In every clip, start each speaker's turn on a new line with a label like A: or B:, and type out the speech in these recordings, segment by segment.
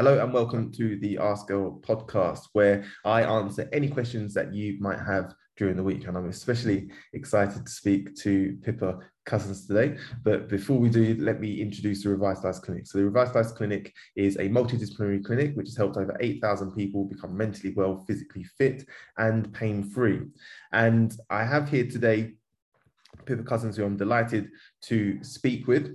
A: Hello and welcome to the Ask Girl podcast, where I answer any questions that you might have during the week. And I'm especially excited to speak to Pippa Cousins today. But before we do, let me introduce the Revised Revitalize Clinic. So, the Revised Revitalize Clinic is a multidisciplinary clinic which has helped over 8,000 people become mentally well, physically fit, and pain free. And I have here today Pippa Cousins, who I'm delighted to speak with.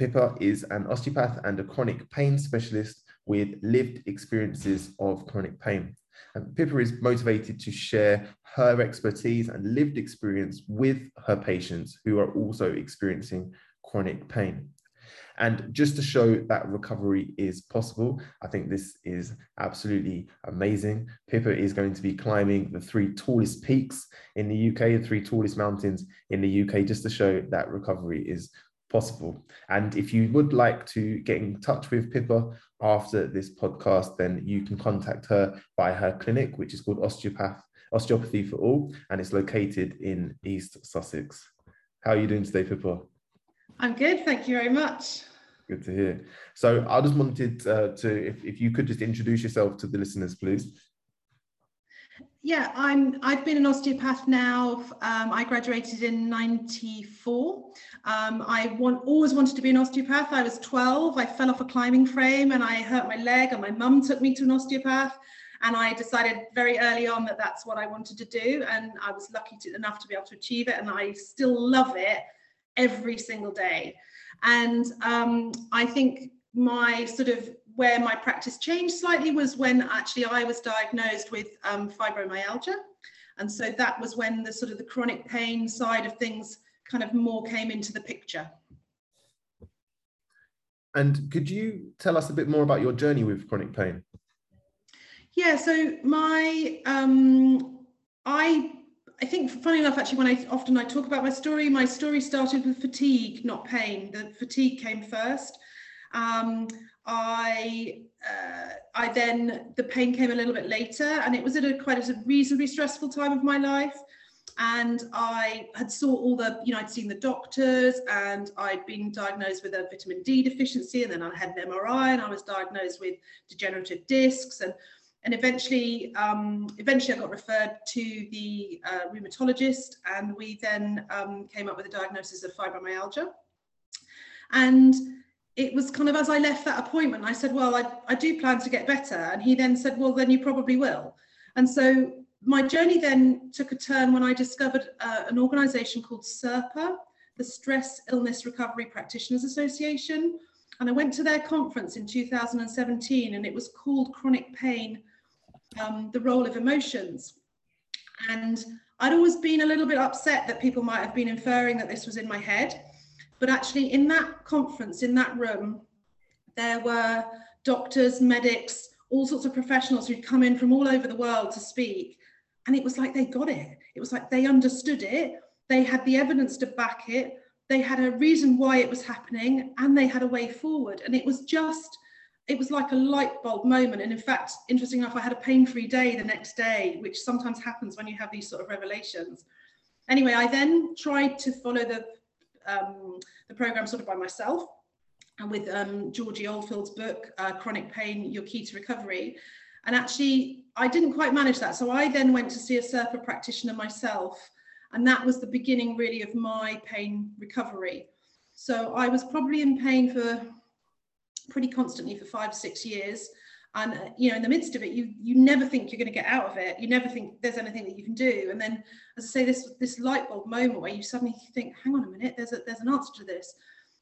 A: Pippa is an osteopath and a chronic pain specialist with lived experiences of chronic pain. And Pippa is motivated to share her expertise and lived experience with her patients who are also experiencing chronic pain. And just to show that recovery is possible, I think this is absolutely amazing. Pippa is going to be climbing the three tallest peaks in the UK, the three tallest mountains in the UK, just to show that recovery is possible. And if you would like to get in touch with Pippa after this podcast, then you can contact her by her clinic, which is called Osteopath Osteopathy for All, and it's located in East Sussex. How are you doing today, Pippa?
B: I'm good, thank you very much.
A: Good to hear. So I just wanted uh, to, if, if you could just introduce yourself to the listeners, please.
B: Yeah, I'm. I've been an osteopath now. Um, I graduated in '94. Um, I want, always wanted to be an osteopath. I was 12. I fell off a climbing frame and I hurt my leg, and my mum took me to an osteopath. And I decided very early on that that's what I wanted to do, and I was lucky to, enough to be able to achieve it. And I still love it every single day. And um, I think my sort of where my practice changed slightly was when actually I was diagnosed with um, fibromyalgia. And so that was when the sort of the chronic pain side of things kind of more came into the picture.
A: And could you tell us a bit more about your journey with chronic pain?
B: Yeah, so my um, I I think funny enough, actually, when I often I talk about my story, my story started with fatigue, not pain. The fatigue came first. Um, I uh, I then the pain came a little bit later, and it was at a quite a reasonably stressful time of my life. And I had saw all the, you know, I'd seen the doctors, and I'd been diagnosed with a vitamin D deficiency, and then I had an MRI, and I was diagnosed with degenerative discs, and and eventually, um, eventually I got referred to the uh, rheumatologist, and we then um, came up with a diagnosis of fibromyalgia. And it was kind of as I left that appointment, I said, Well, I, I do plan to get better. And he then said, Well, then you probably will. And so my journey then took a turn when I discovered uh, an organization called SIRPA, the Stress Illness Recovery Practitioners Association. And I went to their conference in 2017, and it was called Chronic Pain um, The Role of Emotions. And I'd always been a little bit upset that people might have been inferring that this was in my head. But actually, in that conference, in that room, there were doctors, medics, all sorts of professionals who'd come in from all over the world to speak. And it was like they got it. It was like they understood it. They had the evidence to back it. They had a reason why it was happening and they had a way forward. And it was just, it was like a light bulb moment. And in fact, interesting enough, I had a pain free day the next day, which sometimes happens when you have these sort of revelations. Anyway, I then tried to follow the um, the program sort of by myself and with um, Georgie Oldfield's book, uh, Chronic Pain, Your Key to Recovery. And actually, I didn't quite manage that. So I then went to see a SIRPA practitioner myself. And that was the beginning really of my pain recovery. So I was probably in pain for pretty constantly for five, six years and uh, you know in the midst of it you you never think you're going to get out of it. You never think there's anything that you can do. And then as i say this this light bulb moment where you suddenly think hang on a minute there's a there's an answer to this.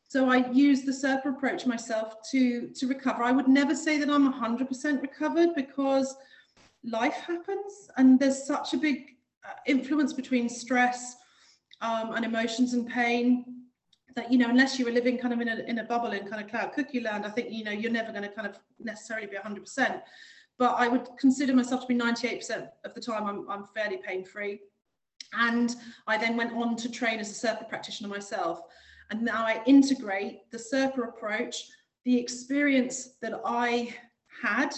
B: So i use the SIRPA approach myself to to recover. I would never say that i'm 100% recovered because life happens and there's such a big uh, influence between stress um, and emotions and pain that you know unless you were living kind of in a, in a bubble in kind of cloud cookie land i think you know you're never going to kind of necessarily be 100% but i would consider myself to be 98% of the time i'm, I'm fairly pain free and i then went on to train as a SIRPA practitioner myself and now i integrate the SIRPA approach the experience that i had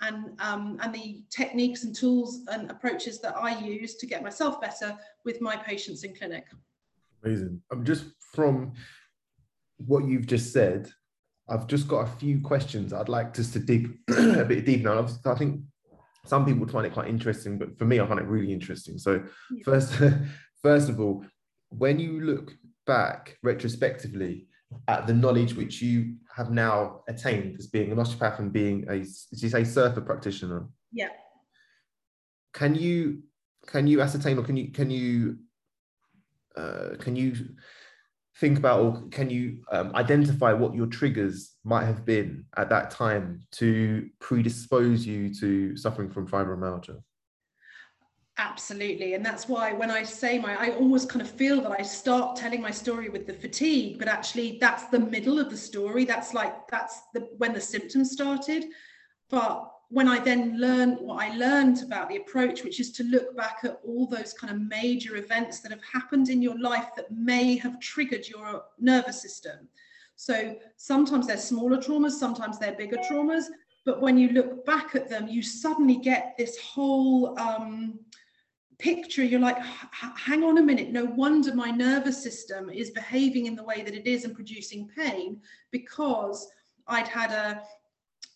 B: and um, and the techniques and tools and approaches that I use to get myself better with my patients in clinic.
A: Amazing. I'm just from what you've just said, I've just got a few questions I'd like just to dig a bit deeper now. I think some people find it quite interesting, but for me, I find it really interesting. So, yeah. first, first of all, when you look back retrospectively at the knowledge which you have now attained as being an osteopath and being a, as you say, SIRPA practitioner,
B: yeah,
A: can you can you ascertain or can you can you uh, can you think about or can you um, identify what your triggers might have been at that time to predispose you to suffering from fibromyalgia?
B: Absolutely. And that's why when I say my, I always kind of feel that I start telling my story with the fatigue, but actually that's the middle of the story. That's like, that's the, when the symptoms started. But when I then learned what I learned about the approach, which is to look back at all those kind of major events that have happened in your life that may have triggered your nervous system. So sometimes they're smaller traumas, sometimes they're bigger traumas. But when you look back at them, you suddenly get this whole um, picture. You're like, hang on a minute, no wonder my nervous system is behaving in the way that it is and producing pain because I'd had a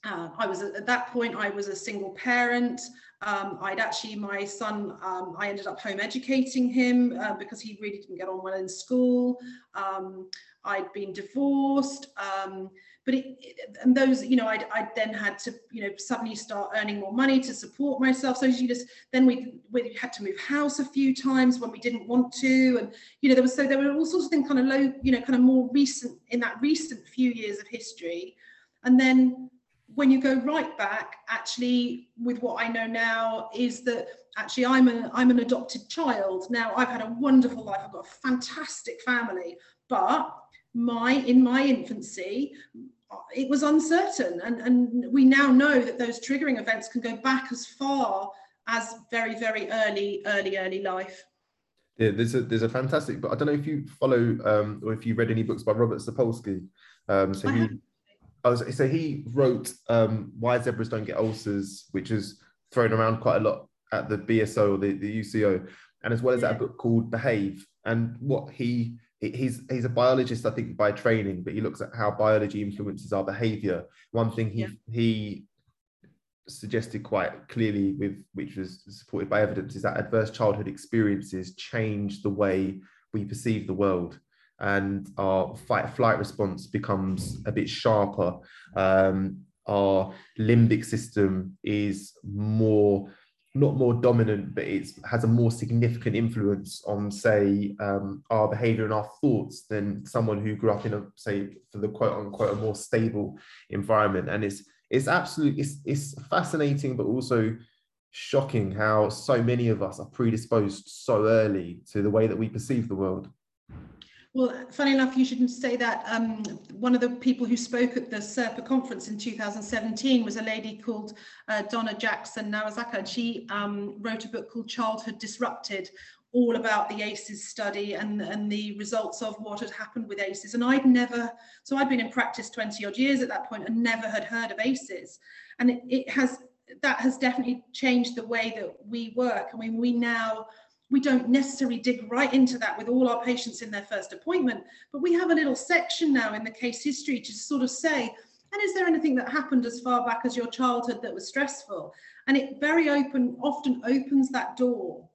B: uh, I was at that point, I was a single parent. Um, I'd actually, my son, um, I ended up home educating him uh, because he really didn't get on well in school. Um, I'd been divorced. Um, but it, it, and those, you know, I'd, I'd then had to, you know, suddenly start earning more money to support myself. So you just, then we, we had to move house a few times when we didn't want to. And, you know, there was, so there were all sorts of things kind of low, you know, kind of more recent in that recent few years of history. And then when you go right back, actually, with what I know now, is that actually I'm a I'm an adopted child. Now I've had a wonderful life. I've got a fantastic family, but my in my infancy, it was uncertain, and and we now know that those triggering events can go back as far as very very early early early life.
A: Yeah, there's a there's a fantastic, but I don't know if you follow um, or if you read any books by Robert Sapolsky. Um, so he. So he wrote um, Why Zebras Don't Get Ulcers, which is thrown around quite a lot at the BSO or the, the UCO, and as well as yeah. that book called Behave. And what he he's he's a biologist, I think, by training, but he looks at how biology influences our behavior. One thing he yeah. he suggested quite clearly with which was supported by evidence is that adverse childhood experiences change the way we perceive the world and our fight flight response becomes a bit sharper. Um, our limbic system is more not more dominant, but it has a more significant influence on, say, um, our behavior and our thoughts than someone who grew up in a, say, for the quote unquote, a more stable environment. And it's it's absolutely it's, it's fascinating, but also shocking how so many of us are predisposed so early to the way that we perceive the world.
B: Well, funny enough, you shouldn't say that. Um, one of the people who spoke at the SIRPA conference in 2017 was a lady called uh, Donna Jackson Nakazawa. She um, wrote a book called Childhood Disrupted, all about the ACEs study and, and the results of what had happened with ACEs. And I'd never, so I'd been in practice 20 odd years at that point and never had heard of ACEs. And it, it has, that has definitely changed the way that we work. I mean, we now we don't necessarily dig right into that with all our patients in their first appointment, but we have a little section now in the case history to sort of say, and is there anything that happened as far back as your childhood that was stressful? And it very open, often opens that door.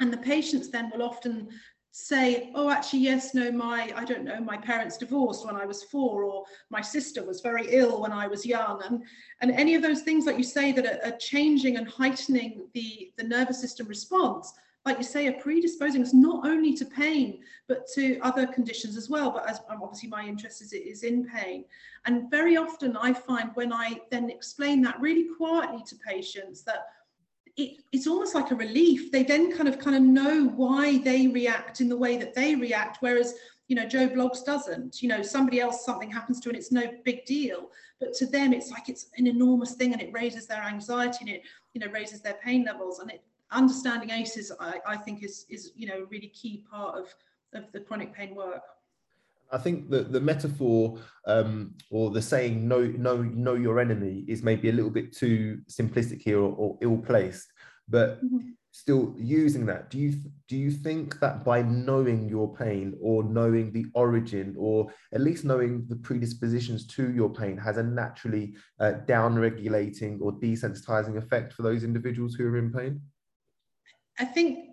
B: And the patients then will often say, oh, actually, yes, no, my, I don't know, my parents divorced when I was four, or my sister was very ill when I was young. And, and any of those things, like you say, that are, are changing and heightening the, the nervous system response like you say, are predisposing us not only to pain, but to other conditions as well. But as um, obviously my interest is, is in pain. And very often I find when I then explain that really quietly to patients that it, it's almost like a relief. They then kind of kind of know why they react in the way that they react, whereas you know Joe Bloggs doesn't. You know somebody else something happens to and it's no big deal, but to them it's like it's an enormous thing and it raises their anxiety and it you know raises their pain levels and it understanding ACEs, I, I think, is is you know a really key part of of the chronic pain work.
A: I think that the metaphor um, or the saying "know know know your enemy" is maybe a little bit too simplistic here or, or ill placed. But mm-hmm. still using that do you do you think that by knowing your pain or knowing the origin or at least knowing the predispositions to your pain has a naturally uh, down regulating or desensitizing effect for those individuals who are in pain
B: i think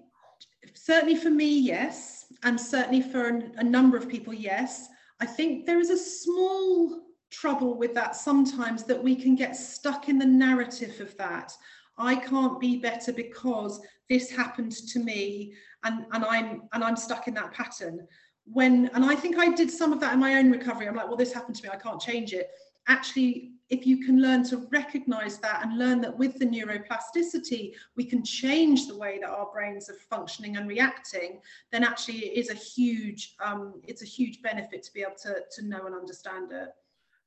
B: certainly for me yes and certainly for a number of people yes i think there is a small trouble with that sometimes that we can get stuck in the narrative of that I can't be better because this happened to me and, and I'm and I'm stuck in that pattern. When and I think I did some of that in my own recovery. I'm like, well, this happened to me, I can't change it. Actually, if you can learn to recognize that and learn that with the neuroplasticity, we can change the way that our brains are functioning and reacting, then actually it is a huge, um, it's a huge benefit to be able to, to know and understand it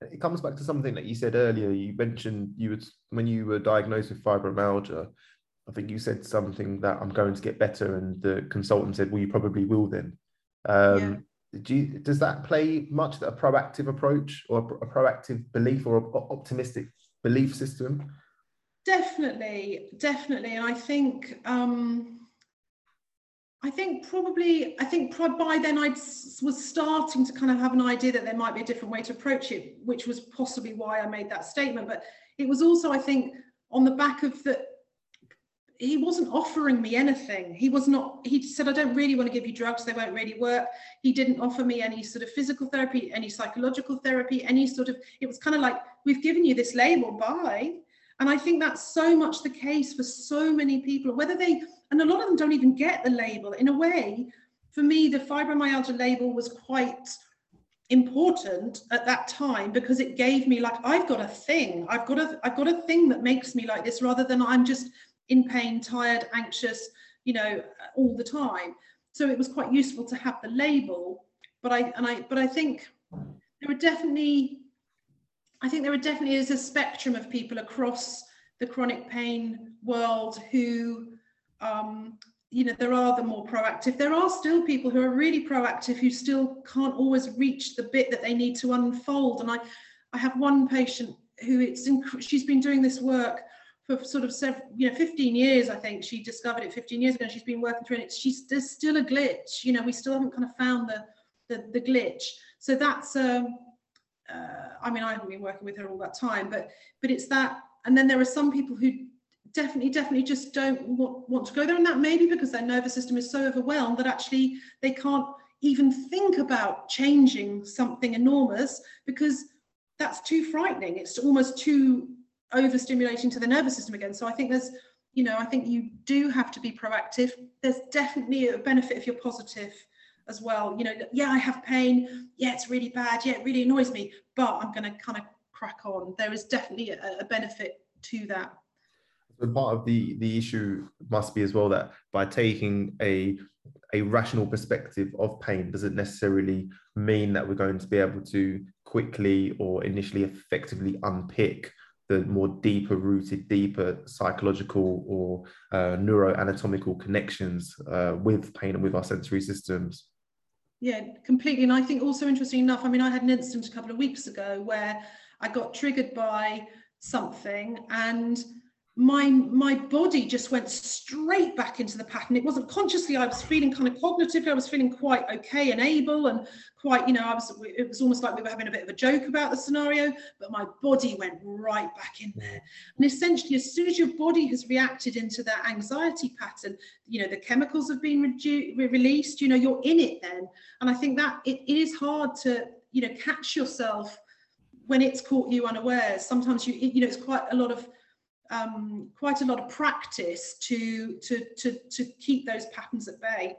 A: it comes back to something that you said earlier. You mentioned you would when you were diagnosed with fibromyalgia. I think you said something that I'm going to get better, and the consultant said, "Well, you probably will then." Um, yeah. Do you, does that play much that a proactive approach or a, proactive belief or a, optimistic belief system?
B: Definitely, definitely, and I think um, I think probably, I think by then I was starting to kind of have an idea that there might be a different way to approach it, which was possibly why I made that statement. But it was also, I think, on the back of that, he wasn't offering me anything. He was not, he said, I don't really want to give you drugs, they won't really work. He didn't offer me any sort of physical therapy, any psychological therapy, any sort of, it was kind of like, we've given you this label, bye. And I think that's so much the case for so many people, whether they, and a lot of them don't even get the label. In a way, for me, the fibromyalgia label was quite important at that time because it gave me like I've got a thing. I've got a I've got a thing that makes me like this rather than I'm just in pain, tired, anxious, you know, all the time. So it was quite useful to have the label. But I and I but I think there are definitely I think there are definitely is a spectrum of people across the chronic pain world who um, you know there are the more proactive there are still people who are really proactive who still can't always reach the bit that they need to unfold and i i have one patient who it's inc- she's been doing this work for sort of several, you know 15 years i think she discovered it 15 years ago she's been working through it. She's there's still a glitch you know we still haven't kind of found the the, the glitch. So that's um uh, i mean i haven't been working with her all that time but but it's that and then there are some people who definitely definitely just don't want, want to go there. And that maybe because their nervous system is so overwhelmed that actually they can't even think about changing something enormous because that's too frightening. It's almost too overstimulating to the nervous system again. So i think there's you know i think you do have to be proactive. There's definitely a benefit if you're positive as well. You know yeah i have pain. Yeah it's really bad. Yeah it really annoys me but i'm going to kind of crack on. There is definitely a, a benefit to that.
A: So part of the the issue must be as well that by taking a a rational perspective of pain doesn't necessarily mean that we're going to be able to quickly or initially effectively unpick the more deeper rooted, deeper psychological or uh, neuroanatomical connections uh, with pain and with our sensory systems.
B: Yeah, completely. And I think also interesting enough, I mean, I had an incident a couple of weeks ago where I got triggered by something and my my body just went straight back into the pattern. It wasn't consciously i was feeling kind of cognitively i was feeling quite okay and able and quite you know i was it was almost like we were having a bit of a joke about the scenario but my body went right back in there. And essentially as soon as your body has reacted into that anxiety pattern you know the chemicals have been redu- released you know you're in it then. And i think that it, it is hard to you know catch yourself when it's caught you unawares. Sometimes you you know it's quite a lot of um, quite a lot of practice to, to, to, to keep those patterns at bay.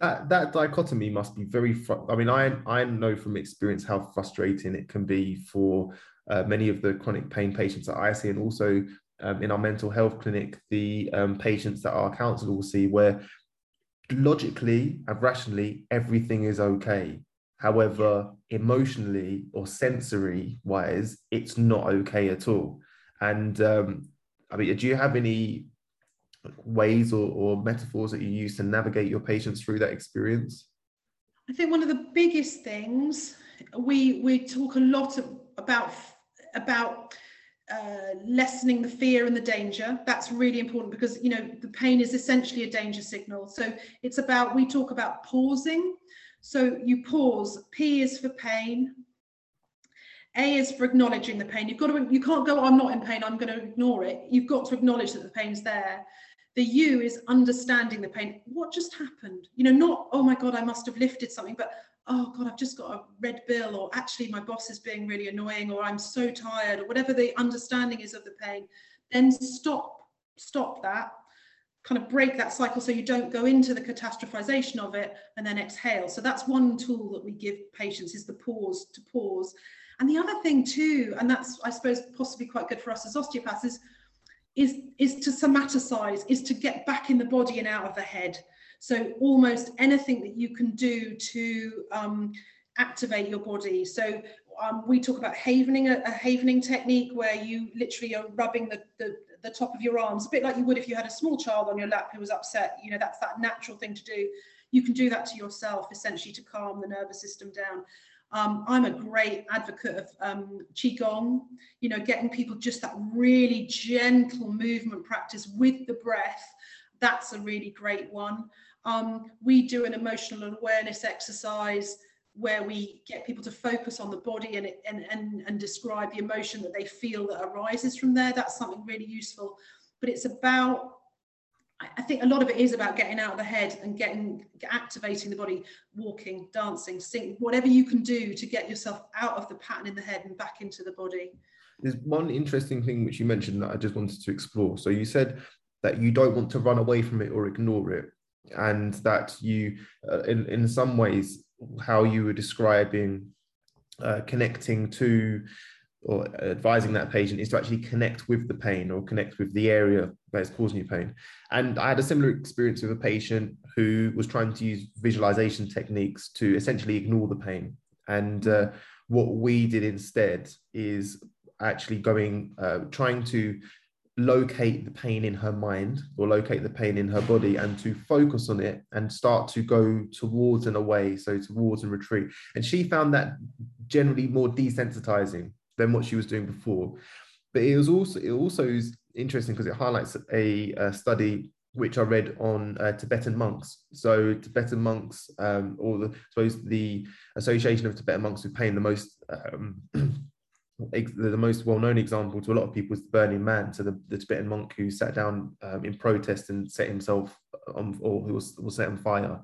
A: That, that dichotomy must be very, fr- I mean, I, I know from experience how frustrating it can be for uh, many of the chronic pain patients that I see, and also um, in our mental health clinic, the um, patients that our counsellor will see, where logically and rationally everything is okay. However, emotionally or sensory wise, it's not okay at all. And um, I mean, do you have any ways or, or metaphors that you use to navigate your patients through that experience?
B: I think one of the biggest things we we talk a lot about about uh, lessening the fear and the danger. That's really important because you know the pain is essentially a danger signal. So it's about we talk about pausing. So you pause. P is for pain. A is for acknowledging the pain. You've got to you can't go, I'm not in pain, I'm going to ignore it. You've got to acknowledge that the pain's there. The U is understanding the pain. What just happened? You know, not, oh my God, I must have lifted something, but oh God, I've just got a red bill, or actually my boss is being really annoying, or I'm so tired, or whatever the understanding is of the pain, then stop, stop that, kind of break that cycle so you don't go into the catastrophization of it and then exhale. So that's one tool that we give patients is the pause to pause. And the other thing too, and that's I suppose possibly quite good for us as osteopaths, is is is to somaticize, is to get back in the body and out of the head. So almost anything that you can do to um, activate your body. So um, we talk about havening, a, a, havening technique where you literally are rubbing the, the, the top of your arms, a bit like you would if you had a small child on your lap who was upset. You know, that's that natural thing to do. You can do that to yourself, essentially, to calm the nervous system down. Um, I'm a great advocate of um, Qigong, you know, getting people just that really gentle movement practice with the breath. That's a really great one. Um, we do an emotional awareness exercise where we get people to focus on the body and, and, and, and describe the emotion that they feel that arises from there. That's something really useful. But it's about I think a lot of it is about getting out of the head and getting activating the body, walking, dancing, sing, whatever you can do to get yourself out of the pattern in the head and back into the body.
A: There's one interesting thing which you mentioned that I just wanted to explore. So you said that you don't want to run away from it or ignore it, and that you, uh, in in some ways, how you were describing uh, connecting to or advising that patient is to actually connect with the pain or connect with the area that is causing you pain. And I had a similar experience with a patient who was trying to use visualization techniques to essentially ignore the pain. And uh, what we did instead is actually going, uh, trying to locate the pain in her mind or locate the pain in her body and to focus on it and start to go towards and away so towards and retreat and she found that generally more desensitizing than what she was doing before. But it was also it also is interesting because it highlights a, a, study which I read on uh, Tibetan monks. So Tibetan monks, um, or the I suppose the Association of Tibetan Monks with Pain, the most um, the most well-known example to a lot of people is the Burning Man. So the, the Tibetan monk who sat down um, in protest and set himself on, or who was, was set on fire,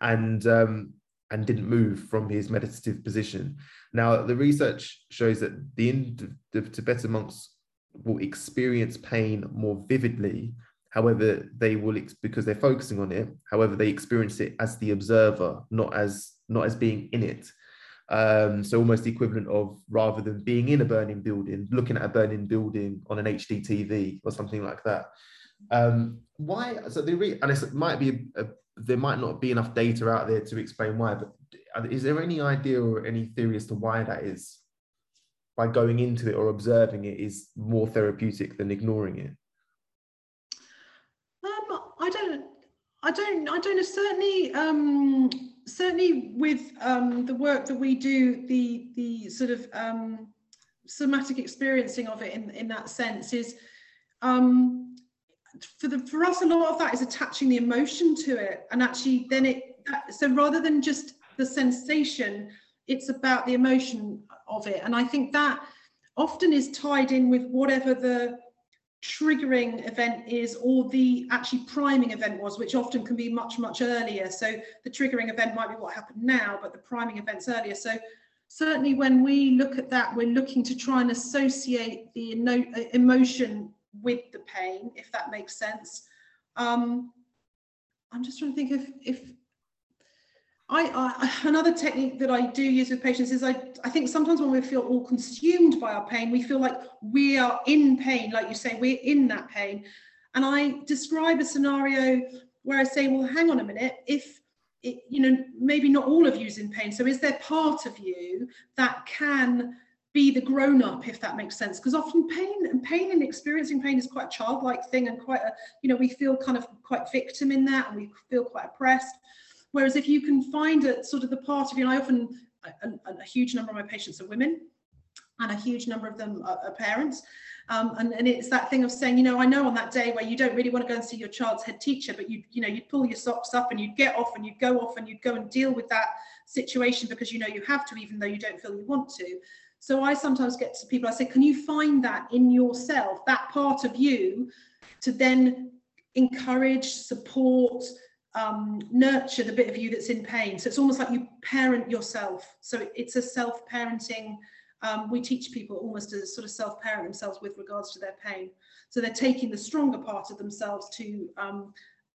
A: and um, and didn't move from his meditative position. Now, the research shows that the, the Tibetan monks will experience pain more vividly. However, they will because they're focusing on it. However, they experience it as the observer, not as not as being in it. Um, so almost the equivalent of rather than being in a burning building, looking at a burning building on an HD TV or something like that. Um, why? So the re- and it might be a, a there might not be enough data out there to explain why, but is there any idea or any theory as to why that is? By going into it or observing it is more therapeutic than ignoring it.
B: Um, I don't, I don't, I don't know. Certainly, um, certainly with um, the work that we do, the the sort of um, somatic experiencing of it in in that sense is um, for the for us a lot of that is attaching the emotion to it. And actually then it so rather than just the sensation it's about the emotion of it. And i think that often is tied in with whatever the triggering event is or the actually priming event was which often can be much much earlier. So the triggering event might be what happened now but the priming events earlier. So certainly when we look at that we're looking to try and associate the uh, emotion with the pain, if that makes sense. Um, I'm just trying to think if if I, I, another technique that I do use with patients is I, I think sometimes when we feel all consumed by our pain, we feel like we are in pain, like you say, we're in that pain. And I describe a scenario where I say, well, hang on a minute, if it, you know, maybe not all of you's in pain. So is there part of you that can be the grown up if that makes sense because often pain and pain and experiencing pain is quite a childlike thing and quite a you know we feel kind of quite victim in that and we feel quite oppressed whereas if you can find it sort of the part of you and i often a, a, a huge number of my patients are women and a huge number of them are, are parents. Um, and, and it's that thing of saying, you know, I know on that day where you don't really want to go and see your child's head teacher, but you, you know, you'd pull your socks up and you'd get off and you'd go off and you'd go and deal with that situation because you know you have to, even though you don't feel you want to. So I sometimes get to people, I say, can you find that in yourself, that part of you, to then encourage, support, um, nurture the bit of you that's in pain. So it's almost like you parent yourself. So it's a self-parenting um, we teach people almost to sort of self-parent themselves with regards to their pain. So they're taking the stronger part of themselves to, um,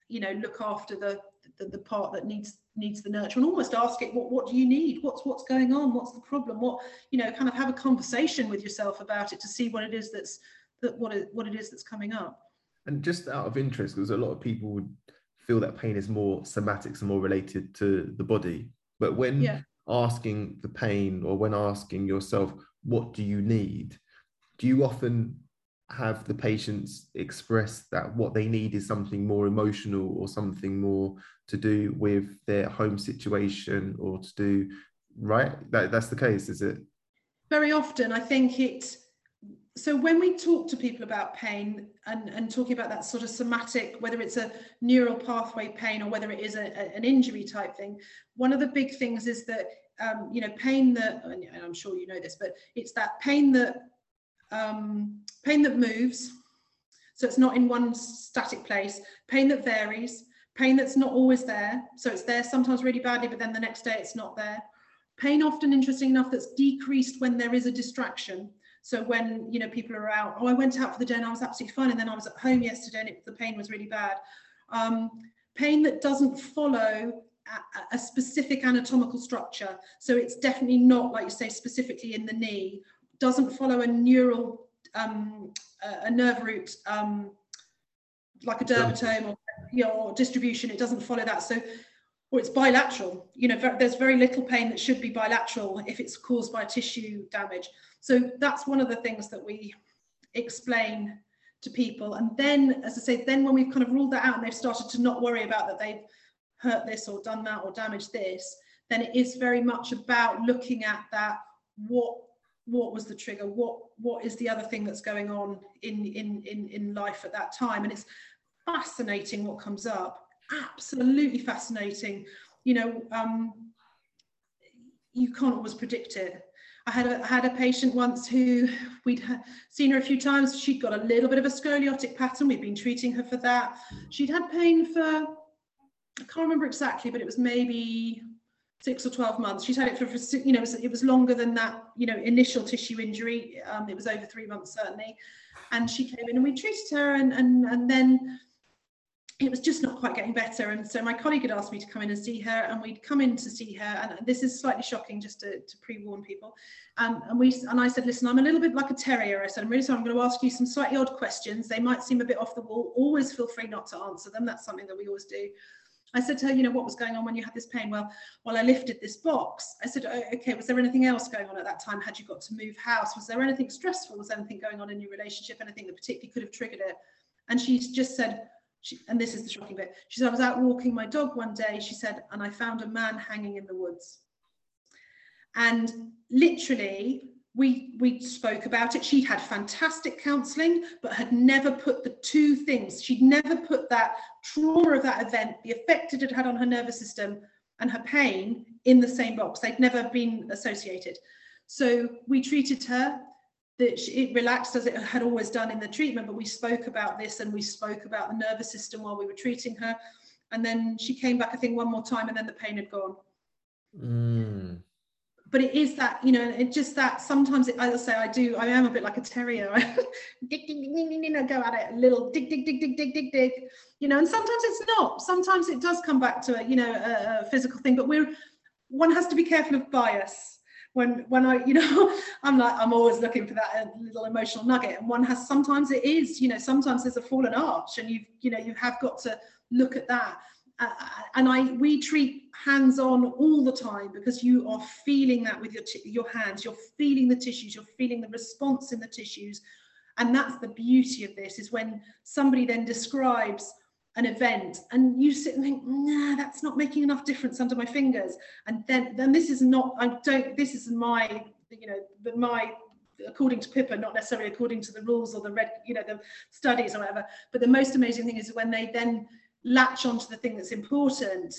B: you know, look after the, the, the part that needs needs the nurture and almost ask it, what what do you need? What's what's going on? What's the problem? What you know, kind of have a conversation with yourself about it to see what it is that's that what it what it is that's coming up.
A: And just out of interest, because a lot of people would feel that pain is more somatics and more related to the body. But when yeah asking the pain or when asking yourself, what do you need? Do you often have the patients express that what they need is something more emotional or something more to do with their home situation or to do right that, that's the case is it
B: very often i think it so when we talk to people about pain and, and talking about that sort of somatic, whether it's a neural pathway pain or whether it is a, a, an injury type thing, one of the big things is that um, you know pain that, and I'm sure you know this, but it's that pain that um, pain that moves. So it's not in one static place. Pain that varies. Pain that's not always there. So it's there sometimes really badly, but then the next day it's not there. Pain often, interesting enough, that's decreased when there is a distraction. So when you know people are out, oh, I went out for the day and I was absolutely fine, and then I was at home yesterday and it, the pain was really bad. Um, pain that doesn't follow a, a, specific anatomical structure. So it's definitely not, like you say, specifically in the knee. Doesn't follow a neural, um, a, a nerve root, um, like a dermatome or, you know, or distribution. It doesn't follow that. So or it's bilateral. You know, there's very little pain that should be bilateral if it's caused by tissue damage. So that's one of the things that we explain to people. And then, as I say, then when we've kind of ruled that out and they've started to not worry about that they've hurt this or done that or damaged this, then it is very much about looking at that. What what was the trigger? What what is the other thing that's going on in in in in life at that time? And it's fascinating what comes up absolutely fascinating. You know, um, you can't always predict it. I had a, had a patient once who we'd seen her a few times. She'd got a little bit of a scoliotic pattern. We'd been treating her for that. She'd had pain for, I can't remember exactly, but it was maybe six or 12 months. She'd had it for, for you know, it was, it was, longer than that, you know, initial tissue injury. Um, it was over three months, certainly. And she came in and we treated her and, and, and then it was just not quite getting better. And so my colleague had asked me to come in and see her, and we'd come in to see her. And this is slightly shocking, just to, to pre-warn people. Um, and we and I said, listen, I'm a little bit like a terrier. I said, I'm really sorry. I'm going to ask you some slightly odd questions. They might seem a bit off the wall. Always feel free not to answer them. That's something that we always do. I said to her, you know, what was going on when you had this pain? Well, while I lifted this box, I said, oh, okay, was there anything else going on at that time? Had you got to move house? Was there anything stressful? Was anything going on in your relationship? Anything that particularly could have triggered it? And she just said, she, and this is the shocking bit. She said, I was out walking my dog one day, she said, and I found a man hanging in the woods. And literally, we, we spoke about it. She had fantastic counseling, but had never put the two things, she'd never put that trauma of that event, the effect it had had on her nervous system, and her pain in the same box. They'd never been associated. So we treated her that it relaxed as it had always done in the treatment, but we spoke about this and we spoke about the nervous system while we were treating her. And then she came back, I think, one more time, and then the pain had gone.
A: Mm.
B: But it is that, you know, it just that sometimes, it, as I say, I do, I am a bit like a terrier. dig, dig, dig, dig, dig, dig, go at it, a little dig, dig, dig, dig, dig, dig, dig, you know, and sometimes it's not. Sometimes it does come back to a, you know, a, a physical thing, but we're, one has to be careful of bias when when I you know I'm like I'm always looking for that uh, little emotional nugget. And one has sometimes it is you know sometimes there's a fallen arch and you've you know you have got to look at that. Uh, and I we treat hands on all the time because you are feeling that with your your hands. You're feeling the tissues. You're feeling the response in the tissues. And that's the beauty of this is when somebody then describes an event and you sit and think nah that's not making enough difference under my fingers and then then this is not i don't this is my you know my according to Pippa, not necessarily according to the rules or the red, you know, the studies or whatever. But the most amazing thing is when they then latch onto the thing that's important,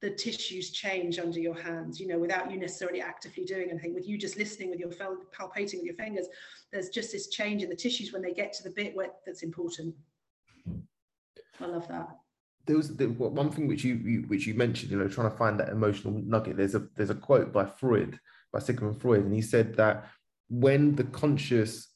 B: the tissues change under your hands, you know, without you necessarily actively doing anything, with you just listening with your palpating with your fingers, there's just this change in the tissues when they get to the bit where that's important. I love that.
A: There was the, one thing which you, you which you mentioned, you know, trying to find that emotional nugget. There's a there's a quote by Freud, by Sigmund Freud, and he said that when the conscious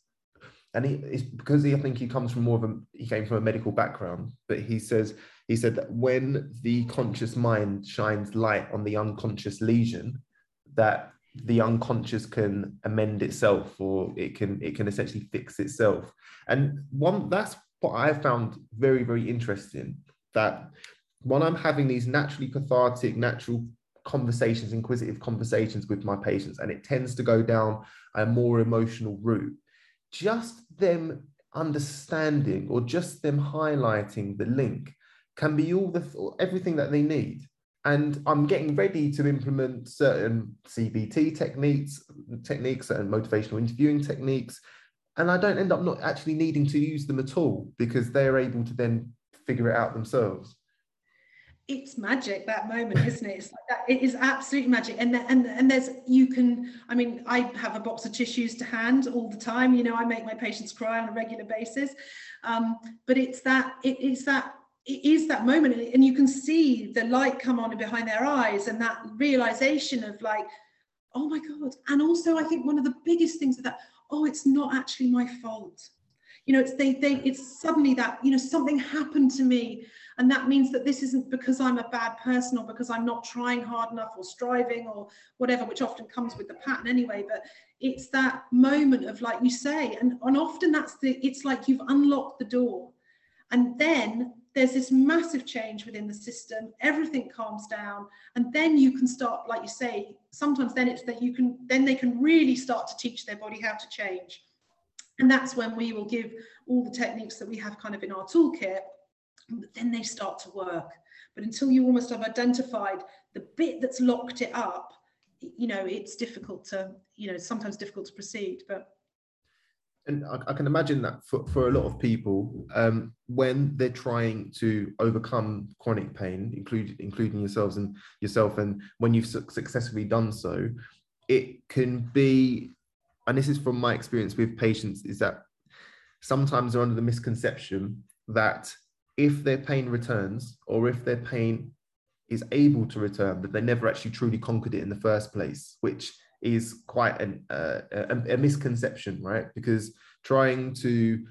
A: and he is because he, I think he comes from more of a he came from a medical background, but he says he said that when the conscious mind shines light on the unconscious lesion, that the unconscious can amend itself or it can it can essentially fix itself. And one that's what I found very, very interesting that when I'm having these naturally cathartic, natural conversations, inquisitive conversations with my patients, and it tends to go down a more emotional route, just them understanding or just them highlighting the link can be all the everything that they need. And i'm getting ready to implement certain cbt techniques techniques and motivational interviewing techniques and i don't end up not actually needing to use them at all because they're able to then figure it out themselves.
B: It's magic that moment isn't it? It's like that it is absolutely magic. And and and there's you can i mean i have a box of tissues to hand all the time. You know i make my patients cry on a regular basis. Um, but it's that it is that it is that moment. And you can see the light come on behind their eyes and that realization of like oh my god. And also i think one of the biggest things that oh it's not actually my fault. You know it's they they it's suddenly that you know something happened to me and that means that this isn't because i'm a bad person or because i'm not trying hard enough or striving or whatever which often comes with the pattern anyway but it's that moment of like you say and, and often that's the it's like you've unlocked the door. And then there's this massive change within the system everything calms down and then you can start like you say sometimes then it's that you can then they can really start to teach their body how to change and that's when we will give all the techniques that we have kind of in our toolkit, but then they start to work. But until you almost have identified the bit that's locked it up, you know, it's difficult to, you know, sometimes difficult to proceed. But
A: and I, I, can imagine that for, for a lot of people, um, when they're trying to overcome chronic pain, including including yourselves and yourself, and when you've su- successfully done so, it can be and this is from my experience with patients, is that sometimes they're under the misconception that if their pain returns or if their pain is able to return, that they never actually truly conquered it in the first place, which is quite an, uh, a, a misconception, right? Because trying to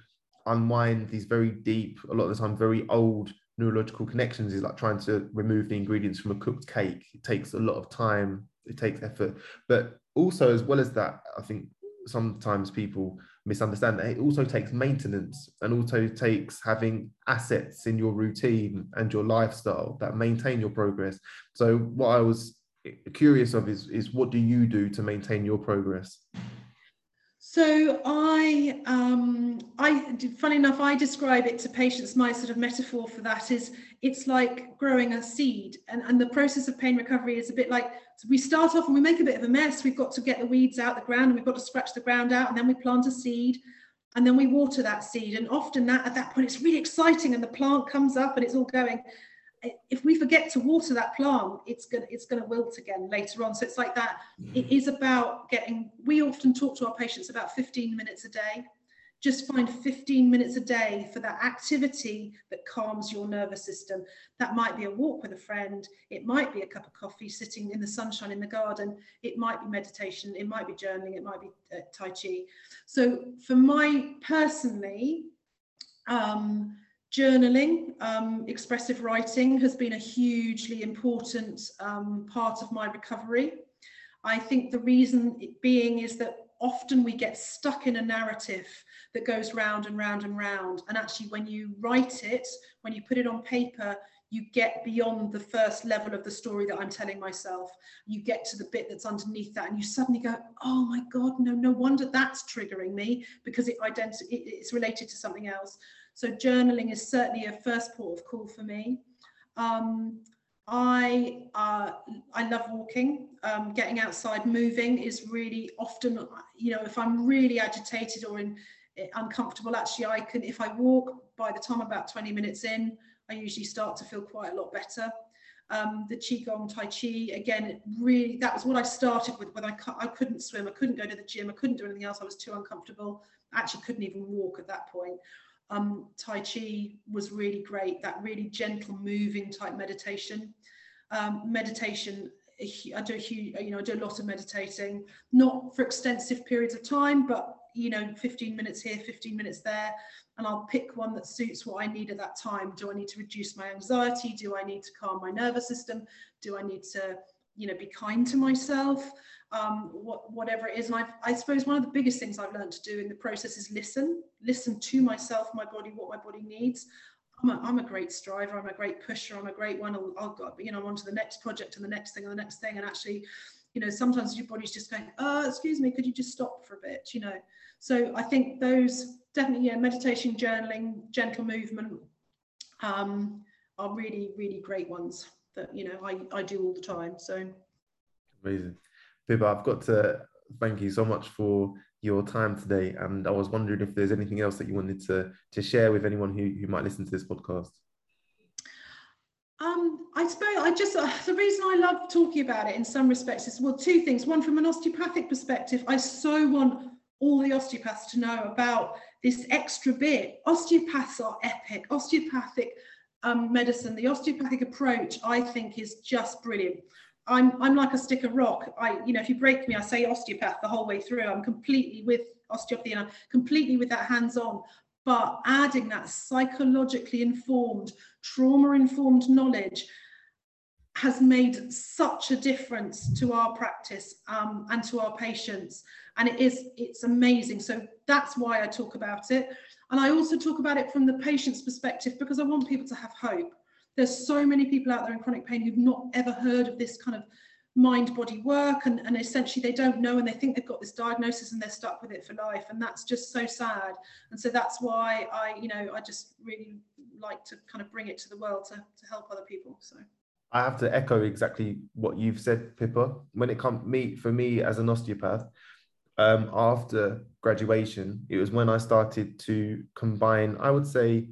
A: unwind these very deep, a lot of the time, very old neurological connections is like trying to remove the ingredients from a cooked cake. It takes a lot of time, it takes effort. But also, as well as that, I think sometimes people misunderstand that it also takes maintenance and also takes having assets in your routine and your lifestyle that maintain your progress so what i was curious of is is what do you do to maintain your progress
B: so I, um, I, funny enough, I describe it to patients. My sort of metaphor for that is it's like growing a seed, and and the process of pain recovery is a bit like so we start off and we make a bit of a mess. We've got to get the weeds out the ground, and we've got to scratch the ground out, and then we plant a seed, and then we water that seed. And often that at that point it's really exciting, and the plant comes up and it's all going if we forget to water that plant, it's gonna it's gonna wilt again later on. So it's like that. It is about getting. We often talk to our patients about 15 minutes a day. Just find 15 minutes a day for that activity that calms your nervous system. That might be a walk with a friend. It might be a cup of coffee sitting in the sunshine in the garden. It might be meditation. It might be journaling. It might be uh, Tai Chi. So for my personally, um, journaling, um, expressive writing has been a hugely important um, part of my recovery. I think the reason being is that often we get stuck in a narrative that goes round and round and round. And actually, when you write it, when you put it on paper, you get beyond the first level of the story that I'm telling myself. You get to the bit that's underneath that, and you suddenly go, "Oh my God, no, no wonder that's triggering me because it identi- it's related to something else." So journaling is certainly a first port of call for me. Um, I uh, I love walking. Um, getting outside, moving is really often, you know, if I'm really agitated or in uncomfortable, actually, I can if I walk. By the time I'm about 20 minutes in, I usually start to feel quite a lot better. Um, the qigong tai chi again, really that was what I started with when I I couldn't swim, I couldn't go to the gym, I couldn't do anything else. I was too uncomfortable. I actually couldn't even walk at that point um, Tai Chi was really great, that really gentle moving type meditation. Um, meditation, I do, you know, I do a lot of meditating, not for extensive periods of time, but you know, 15 minutes here, 15 minutes there, and I'll pick one that suits what I need at that time. Do I need to reduce my anxiety? Do I need to calm my nervous system? Do I need to, you know, be kind to myself? um, what, whatever it is. And I've, I suppose one of the biggest things I've learned to do in the process is listen, listen to myself, my body, what my body needs. I'm a, I'm a great striver. I'm a great pusher. I'm a great one. I'll, I'll go, you know, I'm on to the next project and the next thing and the next thing. And actually, you know, sometimes your body's just going, oh, excuse me, could you just stop for a bit, you know? So I think those definitely, yeah, meditation, journaling, gentle movement um, are really, really great ones that, you know, I, I do all the time. So
A: amazing. Pippa, I've got to thank you so much for your time today. And I was wondering if there's anything else that you wanted to, to share with anyone who, who might listen to this podcast.
B: Um, I suppose I just uh, the reason I love talking about it in some respects is well, two things. One, from an osteopathic perspective, I so want all the osteopaths to know about this extra bit. Osteopaths are epic. Osteopathic um, medicine, the osteopathic approach, I think, is just brilliant. I'm I'm like a stick of rock. I, you know, if you break me, I say osteopath the whole way through. I'm completely with osteopathy and I'm completely with that hands-on. But adding that psychologically informed, trauma-informed knowledge has made such a difference to our practice um, and to our patients. And it is, it's amazing. So that's why I talk about it. And I also talk about it from the patient's perspective because I want people to have hope. There's so many people out there in chronic pain who've not ever heard of this kind of mind body work and, and essentially they don't know and they think they've got this diagnosis and they're stuck with it for life and that's just so sad. And so that's why i you know i just really like to kind of bring it to the world to, to help other people so.
A: I have to echo exactly what you've said pippa. When it comes me for me as an osteopath um, after graduation it was when i started to combine i would say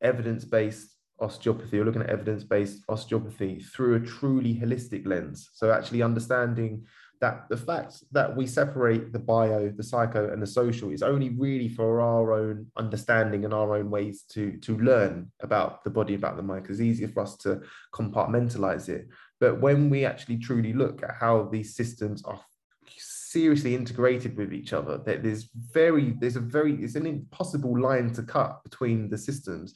A: evidence-based osteopathy or looking at evidence-based osteopathy through a truly holistic lens. So actually understanding that the fact that we separate the bio, the psycho, and the social is only really for our own understanding and our own ways to, to learn about the body, about the mind, because it's easier for us to compartmentalize it. But when we actually truly look at how these systems are seriously integrated with each other, That there's very, there's a very, it's an impossible line to cut between the systems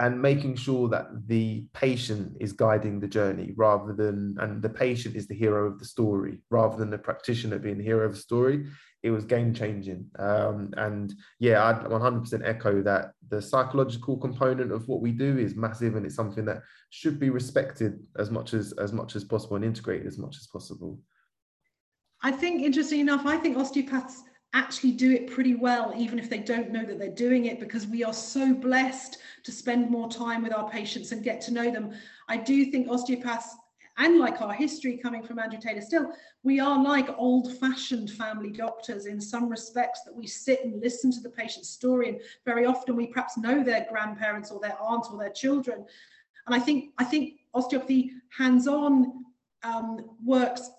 A: and making sure that the patient is guiding the journey rather than and the patient is the hero of the story rather than the practitioner being the hero of the story. It was game changing. Um, and yeah i 100% echo that. The psychological component of what we do is massive and it's something that should be respected as much as as much as possible and integrated as much as possible
B: i think interesting enough i think osteopaths actually do it pretty well, even if they don't know that they're doing it, because we are so blessed to spend more time with our patients and get to know them. I do think osteopaths, and like our history coming from Andrew Taylor Still, we are like old fashioned family doctors in some respects that we sit and listen to the patient's story. And very often we perhaps know their grandparents or their aunt or their children. And I think, I think osteopathy hands on um, works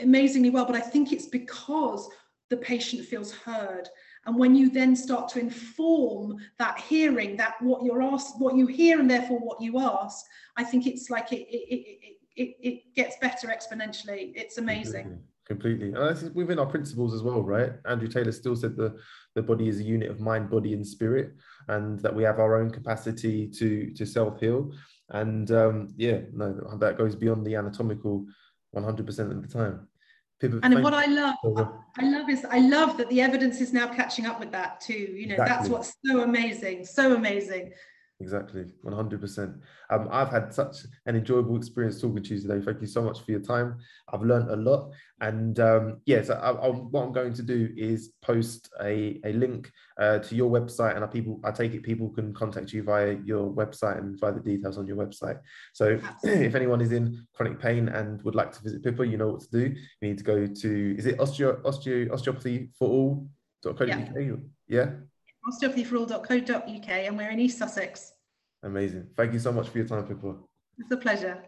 B: amazingly well, but I think it's because the patient feels heard. And when you then start to inform that hearing, that what you're asked, what you hear, and therefore what you ask, I think it's like it it, it, it, gets better exponentially. It's amazing.
A: Completely. And I think within our principles as well, right? Andrew Taylor Still said the, the body is a unit of mind, body, and spirit, and that we have our own capacity to to self-heal. And um, yeah, no, that goes beyond the anatomical 100% of the time.
B: People and what I love, uh, I love is I love that the evidence is now catching up with that too. You know, exactly. that's what's so amazing, so amazing.
A: Exactly, 100%. Um, I've had such an enjoyable experience talking to you today. Thank you so much for your time. I've learned a lot. And um, yes, I, I, what I'm going to do is post a, a link uh, to your website. And I, people, I take it people can contact you via your website and via the details on your website. So if anyone is in chronic pain and would like to visit Pippa, you know what to do. You need to go to, is it osteo, osteo, osteopathy for all.co.uk? Yeah. yeah?
B: osteopathyforall.co.uk and we're in East Sussex.
A: Amazing. Thank you so much for your time, Pippa.
B: It's a pleasure.